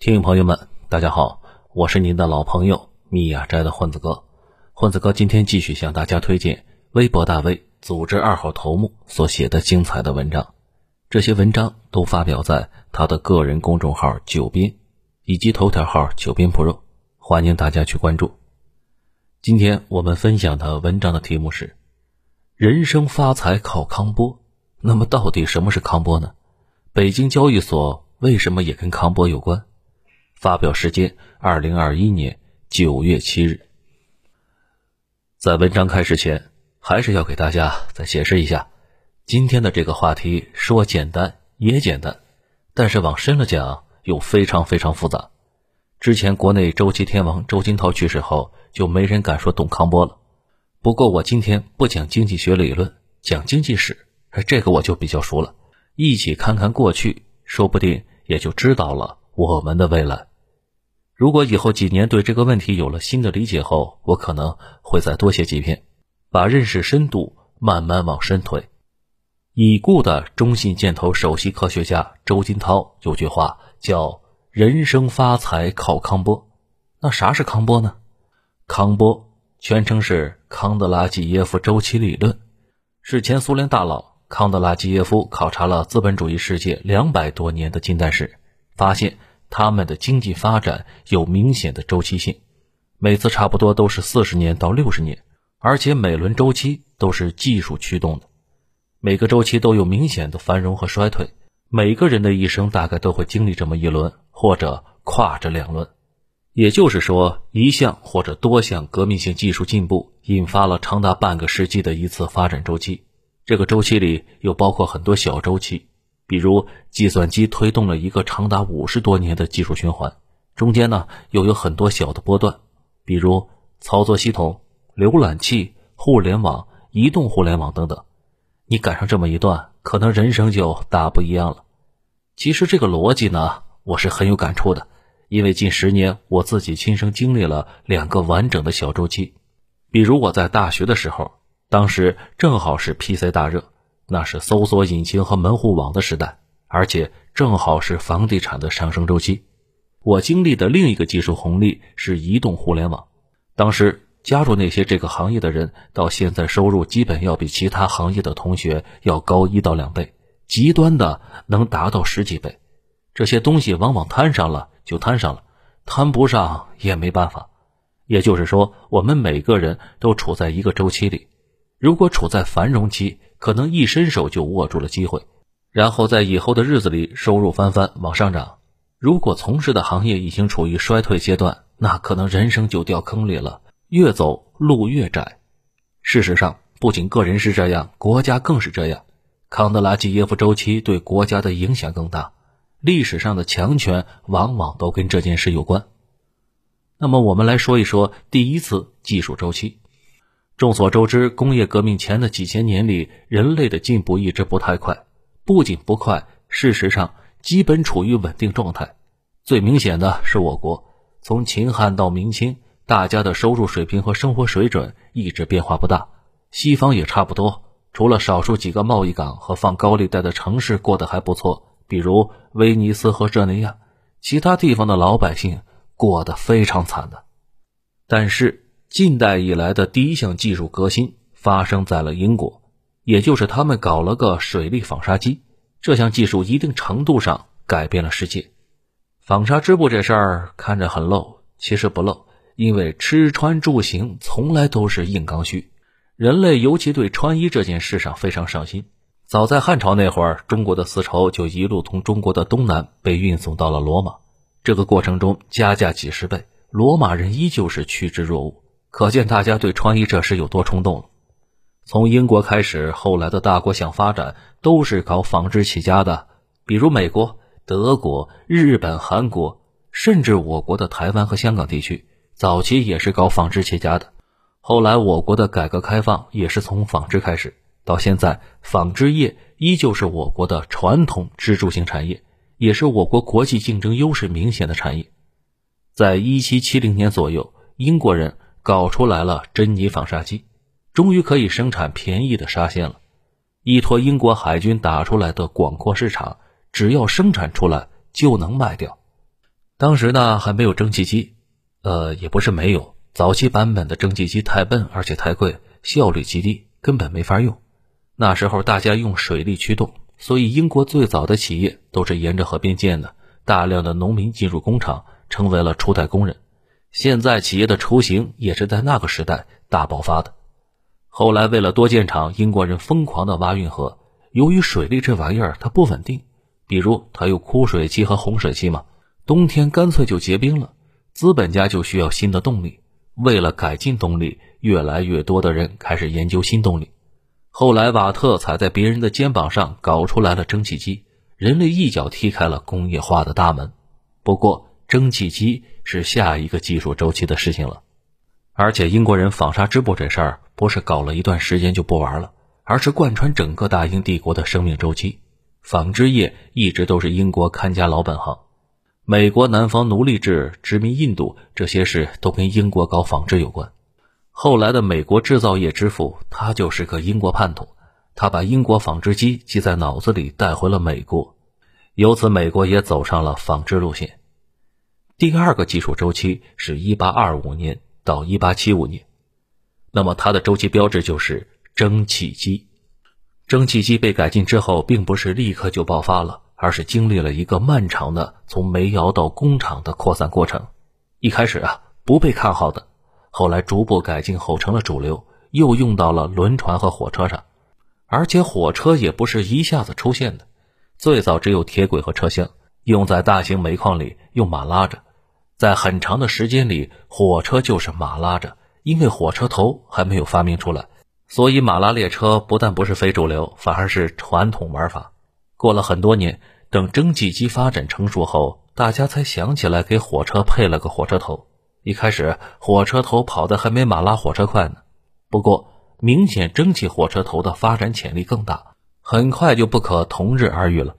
听众朋友们，大家好，我是您的老朋友密雅斋的混子哥。混子哥今天继续向大家推荐微博大 V 组织二号头目所写的精彩的文章，这些文章都发表在他的个人公众号“九编”以及头条号“九编 Pro”，欢迎大家去关注。今天我们分享的文章的题目是“人生发财靠康波”。那么，到底什么是康波呢？北京交易所为什么也跟康波有关？发表时间：二零二一年九月七日。在文章开始前，还是要给大家再解释一下，今天的这个话题说简单也简单，但是往深了讲又非常非常复杂。之前国内周期天王周金涛去世后，就没人敢说懂康波了。不过我今天不讲经济学理论，讲经济史，这个我就比较熟了。一起看看过去，说不定也就知道了我们的未来。如果以后几年对这个问题有了新的理解后，我可能会再多写几篇，把认识深度慢慢往深推。已故的中信建投首席科学家周金涛有句话叫“人生发财靠康波”，那啥是康波呢？康波全称是康德拉基耶夫周期理论，是前苏联大佬康德拉基耶夫考察了资本主义世界两百多年的近代史，发现。他们的经济发展有明显的周期性，每次差不多都是四十年到六十年，而且每轮周期都是技术驱动的，每个周期都有明显的繁荣和衰退。每个人的一生大概都会经历这么一轮，或者跨着两轮。也就是说，一项或者多项革命性技术进步引发了长达半个世纪的一次发展周期，这个周期里又包括很多小周期。比如，计算机推动了一个长达五十多年的技术循环，中间呢又有很多小的波段，比如操作系统、浏览器、互联网、移动互联网等等。你赶上这么一段，可能人生就大不一样了。其实这个逻辑呢，我是很有感触的，因为近十年我自己亲身经历了两个完整的小周期。比如我在大学的时候，当时正好是 PC 大热。那是搜索引擎和门户网的时代，而且正好是房地产的上升周期。我经历的另一个技术红利是移动互联网。当时加入那些这个行业的人，到现在收入基本要比其他行业的同学要高一到两倍，极端的能达到十几倍。这些东西往往摊上了就摊上了，摊不上也没办法。也就是说，我们每个人都处在一个周期里。如果处在繁荣期，可能一伸手就握住了机会，然后在以后的日子里收入翻番往上涨。如果从事的行业已经处于衰退阶段，那可能人生就掉坑里了，越走路越窄。事实上，不仅个人是这样，国家更是这样。康德拉基耶夫周期对国家的影响更大，历史上的强权往往都跟这件事有关。那么，我们来说一说第一次技术周期。众所周知，工业革命前的几千年里，人类的进步一直不太快。不仅不快，事实上基本处于稳定状态。最明显的是我国，从秦汉到明清，大家的收入水平和生活水准一直变化不大。西方也差不多，除了少数几个贸易港和放高利贷的城市过得还不错，比如威尼斯和热内亚，其他地方的老百姓过得非常惨的。但是。近代以来的第一项技术革新发生在了英国，也就是他们搞了个水力纺纱机。这项技术一定程度上改变了世界。纺纱织布这事儿看着很漏，其实不漏，因为吃穿住行从来都是硬刚需。人类尤其对穿衣这件事上非常上心。早在汉朝那会儿，中国的丝绸就一路从中国的东南被运送到了罗马，这个过程中加价几十倍，罗马人依旧是趋之若鹜。可见大家对穿衣这事有多冲动了。从英国开始，后来的大国想发展都是搞纺织起家的，比如美国、德国、日本、韩国，甚至我国的台湾和香港地区，早期也是搞纺织起家的。后来我国的改革开放也是从纺织开始，到现在，纺织业依旧是我国的传统支柱性产业，也是我国国际竞争优势明显的产业。在一七七零年左右，英国人。搞出来了珍妮纺纱机，终于可以生产便宜的纱线了。依托英国海军打出来的广阔市场，只要生产出来就能卖掉。当时呢还没有蒸汽机，呃，也不是没有，早期版本的蒸汽机太笨，而且太贵，效率极低，根本没法用。那时候大家用水力驱动，所以英国最早的企业都是沿着河边建的，大量的农民进入工厂，成为了初代工人。现在企业的雏形也是在那个时代大爆发的。后来为了多建厂，英国人疯狂的挖运河。由于水利这玩意儿它不稳定，比如它有枯水期和洪水期嘛，冬天干脆就结冰了。资本家就需要新的动力，为了改进动力，越来越多的人开始研究新动力。后来瓦特踩在别人的肩膀上搞出来了蒸汽机，人类一脚踢开了工业化的大门。不过蒸汽机是下一个技术周期的事情了，而且英国人纺纱织布这事儿不是搞了一段时间就不玩了。而是贯穿整个大英帝国的生命周期，纺织业一直都是英国看家老本行。美国南方奴隶制、殖民印度这些事都跟英国搞纺织有关。后来的美国制造业之父，他就是个英国叛徒，他把英国纺织机记在脑子里带回了美国，由此美国也走上了纺织路线。第二个技术周期是1825年到1875年，那么它的周期标志就是。蒸汽机，蒸汽机被改进之后，并不是立刻就爆发了，而是经历了一个漫长的从煤窑到工厂的扩散过程。一开始啊，不被看好的，后来逐步改进后成了主流，又用到了轮船和火车上。而且火车也不是一下子出现的，最早只有铁轨和车厢，用在大型煤矿里，用马拉着。在很长的时间里，火车就是马拉着，因为火车头还没有发明出来。所以，马拉列车不但不是非主流，反而是传统玩法。过了很多年，等蒸汽机发展成熟后，大家才想起来给火车配了个火车头。一开始，火车头跑的还没马拉火车快呢。不过，明显蒸汽火车头的发展潜力更大，很快就不可同日而语了。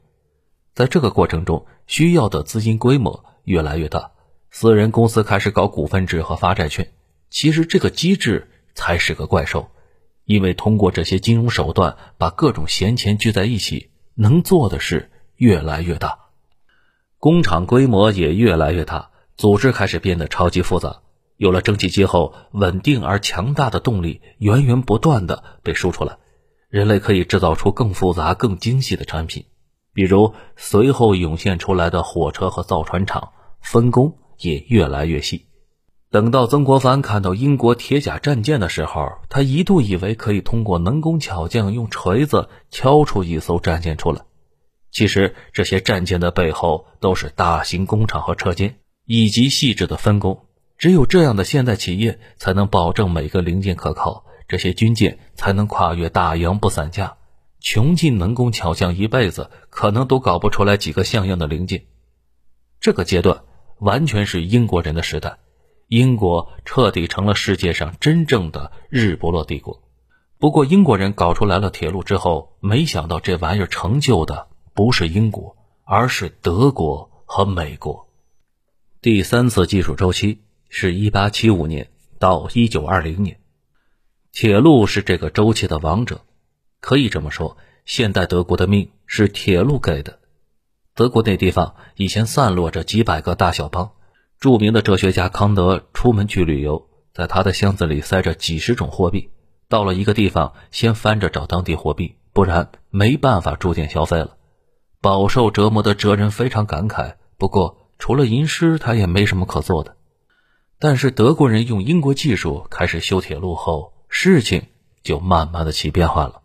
在这个过程中，需要的资金规模越来越大，私人公司开始搞股份制和发债券。其实，这个机制才是个怪兽。因为通过这些金融手段把各种闲钱聚在一起，能做的事越来越大，工厂规模也越来越大，组织开始变得超级复杂。有了蒸汽机后，稳定而强大的动力源源不断的被输出来，人类可以制造出更复杂、更精细的产品。比如随后涌现出来的火车和造船厂，分工也越来越细。等到曾国藩看到英国铁甲战舰的时候，他一度以为可以通过能工巧匠用锤子敲出一艘战舰出来。其实，这些战舰的背后都是大型工厂和车间，以及细致的分工。只有这样的现代企业，才能保证每个零件可靠，这些军舰才能跨越大洋不散架。穷尽能工巧匠一辈子，可能都搞不出来几个像样的零件。这个阶段完全是英国人的时代。英国彻底成了世界上真正的日不落帝国。不过，英国人搞出来了铁路之后，没想到这玩意儿成就的不是英国，而是德国和美国。第三次技术周期是一八七五年到一九二零年，铁路是这个周期的王者。可以这么说，现代德国的命是铁路给的。德国那地方以前散落着几百个大小邦。著名的哲学家康德出门去旅游，在他的箱子里塞着几十种货币。到了一个地方，先翻着找当地货币，不然没办法住店消费了。饱受折磨的哲人非常感慨，不过除了吟诗，他也没什么可做的。但是德国人用英国技术开始修铁路后，事情就慢慢的起变化了。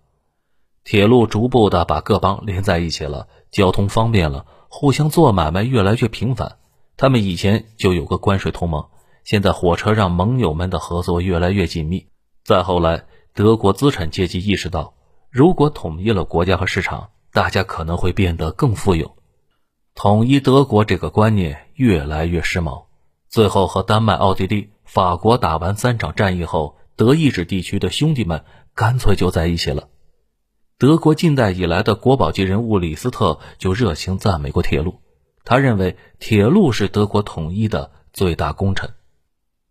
铁路逐步的把各邦连在一起了，交通方便了，互相做买卖越来越频繁。他们以前就有个关税同盟，现在火车让盟友们的合作越来越紧密。再后来，德国资产阶级意识到，如果统一了国家和市场，大家可能会变得更富有。统一德国这个观念越来越时髦。最后，和丹麦、奥地利、法国打完三场战役后，德意志地区的兄弟们干脆就在一起了。德国近代以来的国宝级人物李斯特就热情赞美过铁路。他认为铁路是德国统一的最大功臣，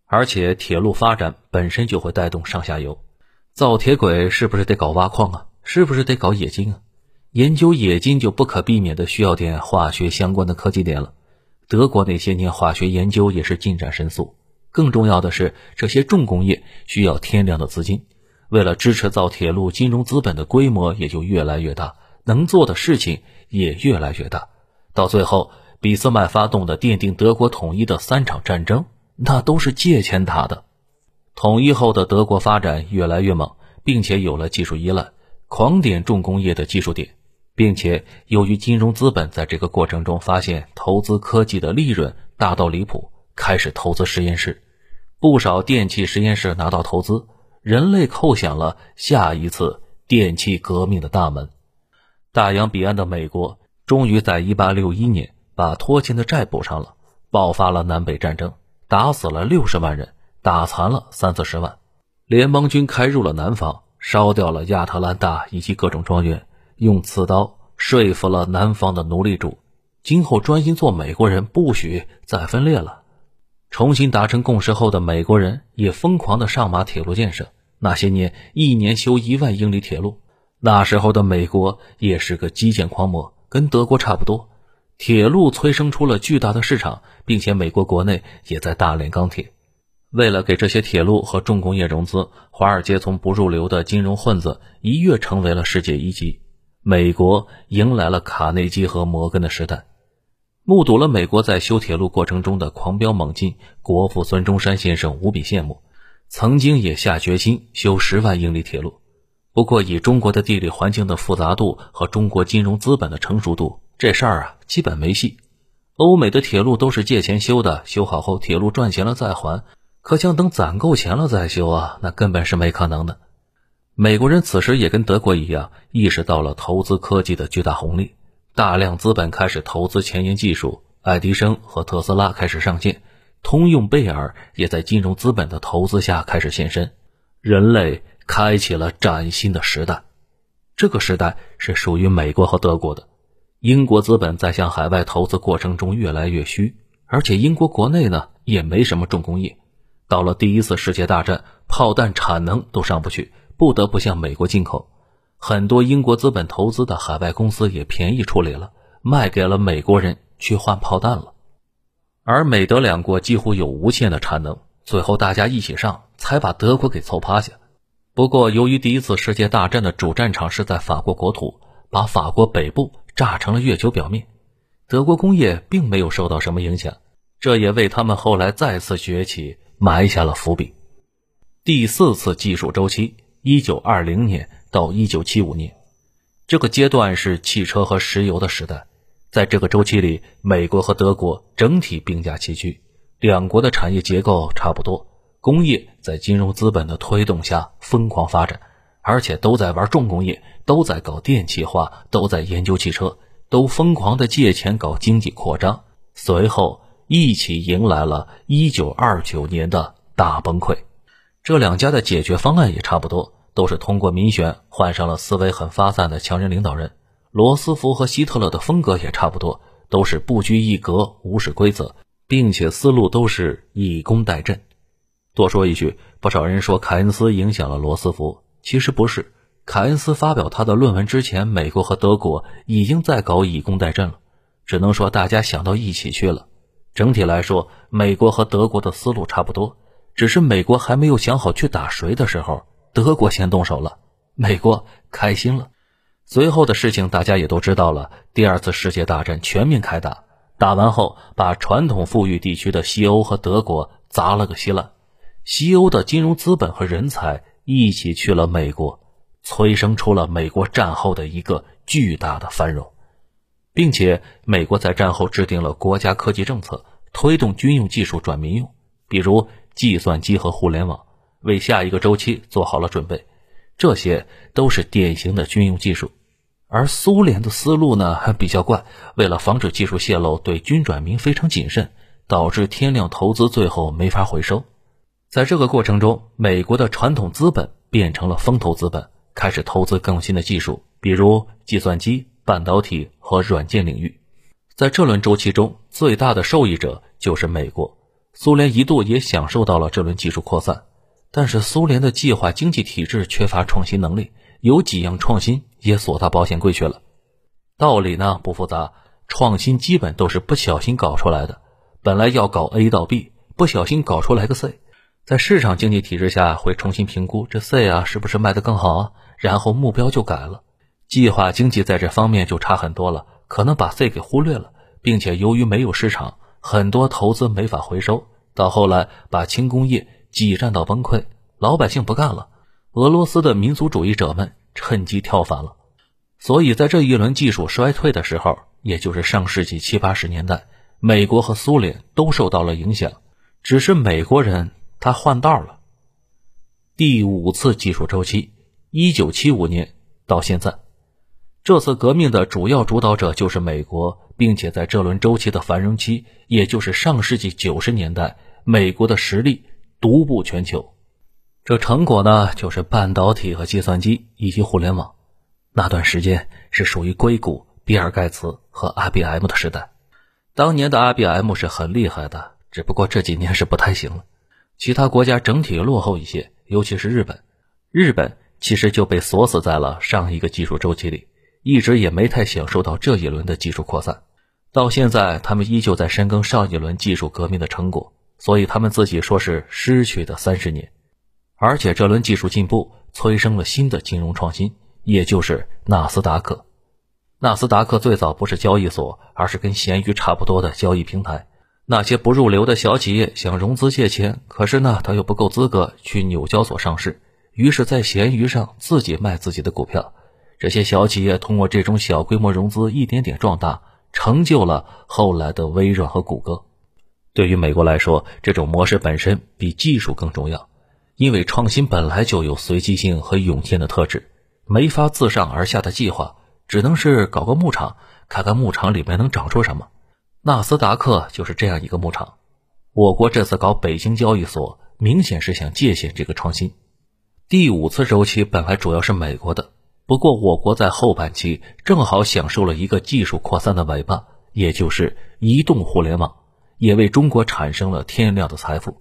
而且铁路发展本身就会带动上下游。造铁轨是不是得搞挖矿啊？是不是得搞冶金啊？研究冶金就不可避免的需要点化学相关的科技点了。德国那些年化学研究也是进展神速。更重要的是，这些重工业需要天量的资金，为了支持造铁路，金融资本的规模也就越来越大，能做的事情也越来越大。到最后，俾斯麦发动的奠定德国统一的三场战争，那都是借钱打的。统一后的德国发展越来越猛，并且有了技术依赖，狂点重工业的技术点，并且由于金融资本在这个过程中发现投资科技的利润大到离谱，开始投资实验室。不少电气实验室拿到投资，人类叩响了下一次电气革命的大门。大洋彼岸的美国终于在1861年把拖欠的债补上了，爆发了南北战争，打死了六十万人，打残了三四十万。联邦军开入了南方，烧掉了亚特兰大以及各种庄园，用刺刀说服了南方的奴隶主，今后专心做美国人，不许再分裂了。重新达成共识后的美国人也疯狂的上马铁路建设，那些年一年修一万英里铁路。那时候的美国也是个基建狂魔，跟德国差不多。铁路催生出了巨大的市场，并且美国国内也在大炼钢铁。为了给这些铁路和重工业融资，华尔街从不入流的金融混子一跃成为了世界一级。美国迎来了卡内基和摩根的时代。目睹了美国在修铁路过程中的狂飙猛进，国父孙中山先生无比羡慕，曾经也下决心修十万英里铁路。不过，以中国的地理环境的复杂度和中国金融资本的成熟度，这事儿啊基本没戏。欧美的铁路都是借钱修的，修好后铁路赚钱了再还，可想等攒够钱了再修啊，那根本是没可能的。美国人此时也跟德国一样，意识到了投资科技的巨大红利。大量资本开始投资前沿技术，爱迪生和特斯拉开始上线，通用贝尔也在金融资本的投资下开始现身，人类开启了崭新的时代。这个时代是属于美国和德国的。英国资本在向海外投资过程中越来越虚，而且英国国内呢也没什么重工业。到了第一次世界大战，炮弹产能都上不去，不得不向美国进口。很多英国资本投资的海外公司也便宜处理了，卖给了美国人去换炮弹了。而美德两国几乎有无限的产能，最后大家一起上，才把德国给凑趴下。不过，由于第一次世界大战的主战场是在法国国土，把法国北部炸成了月球表面，德国工业并没有受到什么影响，这也为他们后来再次崛起埋下了伏笔。第四次技术周期，一九二零年。到一九七五年，这个阶段是汽车和石油的时代。在这个周期里，美国和德国整体并驾齐驱，两国的产业结构差不多，工业在金融资本的推动下疯狂发展，而且都在玩重工业，都在搞电气化，都在研究汽车，都疯狂的借钱搞经济扩张。随后，一起迎来了一九二九年的大崩溃。这两家的解决方案也差不多。都是通过民选换上了思维很发散的强人领导人，罗斯福和希特勒的风格也差不多，都是不拘一格、无视规则，并且思路都是以攻代阵。多说一句，不少人说凯恩斯影响了罗斯福，其实不是。凯恩斯发表他的论文之前，美国和德国已经在搞以攻代阵了，只能说大家想到一起去了。整体来说，美国和德国的思路差不多，只是美国还没有想好去打谁的时候。德国先动手了，美国开心了。随后的事情大家也都知道了。第二次世界大战全面开打，打完后把传统富裕地区的西欧和德国砸了个稀烂。西欧的金融资本和人才一起去了美国，催生出了美国战后的一个巨大的繁荣，并且美国在战后制定了国家科技政策，推动军用技术转民用，比如计算机和互联网。为下一个周期做好了准备，这些都是典型的军用技术。而苏联的思路呢还比较怪，为了防止技术泄露，对军转民非常谨慎，导致天量投资最后没法回收。在这个过程中，美国的传统资本变成了风投资本，开始投资更新的技术，比如计算机、半导体和软件领域。在这轮周期中，最大的受益者就是美国。苏联一度也享受到了这轮技术扩散。但是苏联的计划经济体制缺乏创新能力，有几样创新也锁到保险柜去了。道理呢不复杂，创新基本都是不小心搞出来的。本来要搞 A 到 B，不小心搞出来个 C，在市场经济体制下会重新评估这 C 啊是不是卖得更好啊，然后目标就改了。计划经济在这方面就差很多了，可能把 C 给忽略了，并且由于没有市场，很多投资没法回收，到后来把轻工业挤占到崩溃，老百姓不干了，俄罗斯的民族主义者们趁机跳反了。所以在这一轮技术衰退的时候，也就是上世纪七八十年代。美国和苏联都受到了影响，只是美国人他换道了。第五次技术周期，一九七五年到现在，这次革命的主要主导者就是美国，并且在这轮周期的繁荣期，也就是上世纪九十年代，美国的实力独步全球。这成果呢，就是半导体和计算机以及互联网。那段时间是属于硅谷、比尔盖茨和 IBM 的时代。当年的 IBM 是很厉害的，只不过这几年是不太行了。其他国家整体落后一些，尤其是日本。日本其实就被锁死在了上一个技术周期里，一直也没太享受到这一轮的技术扩散。到现在，他们依旧在深耕上一轮技术革命的成果，所以他们自己说是失去的三十年。而且这轮技术进步催生了新的金融创新，也就是纳斯达克。纳斯达克最早不是交易所，而是跟闲鱼差不多的交易平台。那些不入流的小企业想融资借钱，可是呢，他又不够资格去纽交所上市，于是，在闲鱼上自己卖自己的股票。这些小企业通过这种小规模融资，一点点壮大，成就了后来的微软和谷歌。对于美国来说，这种模式本身比技术更重要，因为创新本来就有随机性和涌现的特质，没法自上而下的计划。只能是搞个牧场，看看牧场里面能长出什么。纳斯达克就是这样一个牧场。我国这次搞北京交易所，明显是想借鉴这个创新。第五次周期本来主要是美国的，不过我国在后半期正好享受了一个技术扩散的尾巴，也就是移动互联网，也为中国产生了天量的财富。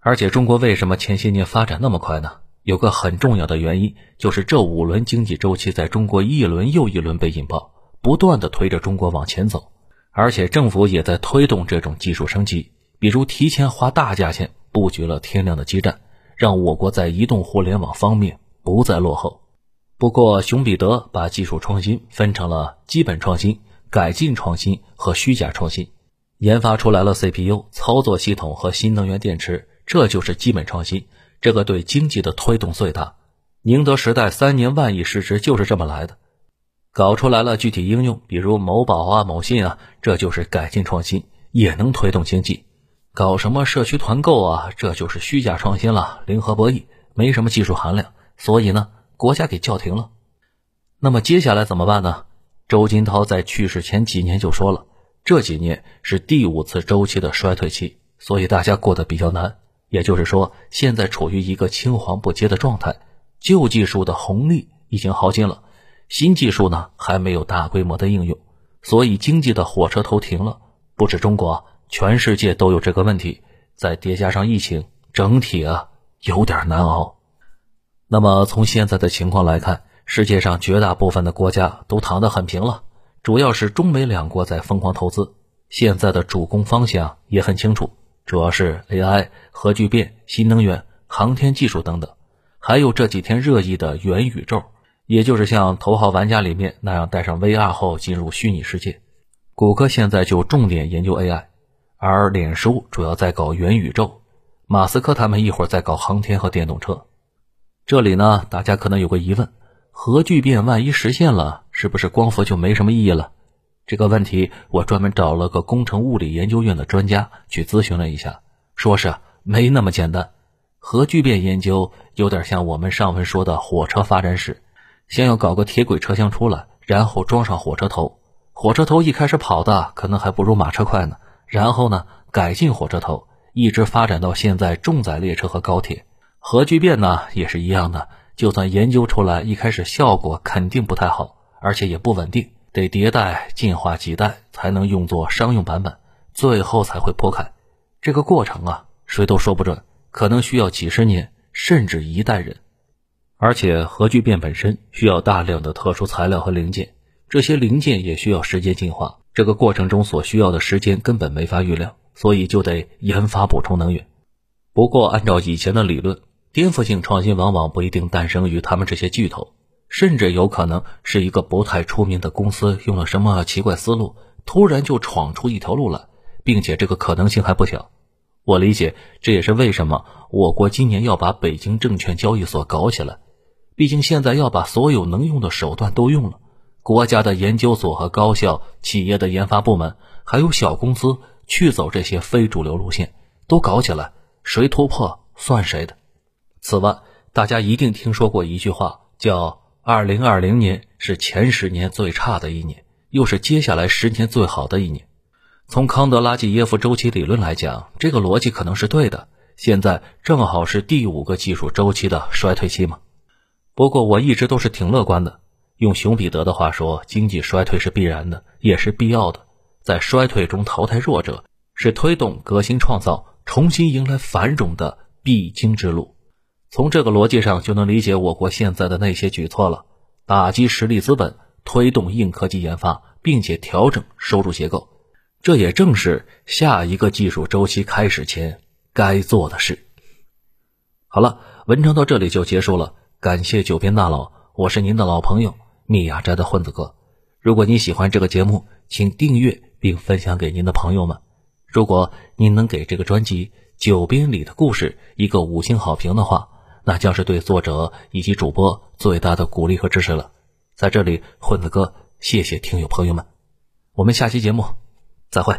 而且中国为什么前些年发展那么快呢？有个很重要的原因，就是这五轮经济周期在中国一轮又一轮被引爆，不断的推着中国往前走，而且政府也在推动这种技术升级，比如提前花大价钱布局了天量的基站，让我国在移动互联网方面不再落后。不过，熊彼得把技术创新分成了基本创新、改进创新和虚假创新，研发出来了 CPU、操作系统和新能源电池，这就是基本创新。这个对经济的推动最大，宁德时代三年万亿市值就是这么来的，搞出来了具体应用，比如某宝啊、某信啊，这就是改进创新，也能推动经济。搞什么社区团购啊，这就是虚假创新了，零和博弈，没什么技术含量，所以呢，国家给叫停了。那么接下来怎么办呢？周金涛在去世前几年就说了，这几年是第五次周期的衰退期，所以大家过得比较难。也就是说，现在处于一个青黄不接的状态，旧技术的红利已经耗尽了，新技术呢还没有大规模的应用，所以经济的火车头停了。不止中国，全世界都有这个问题，再叠加上疫情，整体啊有点难熬。那么从现在的情况来看，世界上绝大部分的国家都躺得很平了，主要是中美两国在疯狂投资，现在的主攻方向也很清楚。主要是 AI、核聚变、新能源、航天技术等等，还有这几天热议的元宇宙，也就是像《头号玩家》里面那样戴上 VR 后进入虚拟世界。谷歌现在就重点研究 AI，而脸书主要在搞元宇宙，马斯克他们一会儿在搞航天和电动车。这里呢，大家可能有个疑问：核聚变万一实现了，是不是光伏就没什么意义了？这个问题，我专门找了个工程物理研究院的专家去咨询了一下，说是没那么简单。核聚变研究有点像我们上文说的火车发展史，先要搞个铁轨车厢出来，然后装上火车头。火车头一开始跑的可能还不如马车快呢，然后呢改进火车头，一直发展到现在重载列车和高铁。核聚变呢也是一样的，就算研究出来，一开始效果肯定不太好，而且也不稳定。得迭代进化几代才能用作商用版本，最后才会破开。这个过程啊，谁都说不准，可能需要几十年，甚至一代人。而且核聚变本身需要大量的特殊材料和零件，这些零件也需要时间进化，这个过程中所需要的时间根本没法预料，所以就得研发补充能源。不过，按照以前的理论，颠覆性创新往往不一定诞生于他们这些巨头，甚至有可能是一个不太出名的公司用了什么奇怪思路，突然就闯出一条路来，并且这个可能性还不小。我理解，这也是为什么我国今年要把北京证券交易所搞起来。毕竟现在要把所有能用的手段都用了，国家的研究所和高校、企业的研发部门，还有小公司去走这些非主流路线，都搞起来。谁突破算谁的。此外，大家一定听说过一句话，叫“二零二零年是前十年最差的一年，又是接下来十年最好的一年”。从康德拉季耶夫周期理论来讲，这个逻辑可能是对的。现在正好是第五个技术周期的衰退期嘛。不过我一直都是挺乐观的。用熊彼得的话说，经济衰退是必然的，也是必要的。在衰退中淘汰弱者，是推动革新创造。重新迎来繁荣的必经之路，从这个逻辑上就能理解我国现在的那些举措了：打击实力资本，推动硬科技研发，并且调整收入结构。这也正是下一个技术周期开始前该做的事。好了，文章到这里就结束了，感谢九编大佬，我是您的老朋友密雅斋的混子哥。如果你喜欢这个节目，请订阅并分享给您的朋友们。如果您能给这个专辑《九编里的故事》一个五星好评的话，那将是对作者以及主播最大的鼓励和支持了。在这里，混子哥谢谢听友朋友们，我们下期节目再会。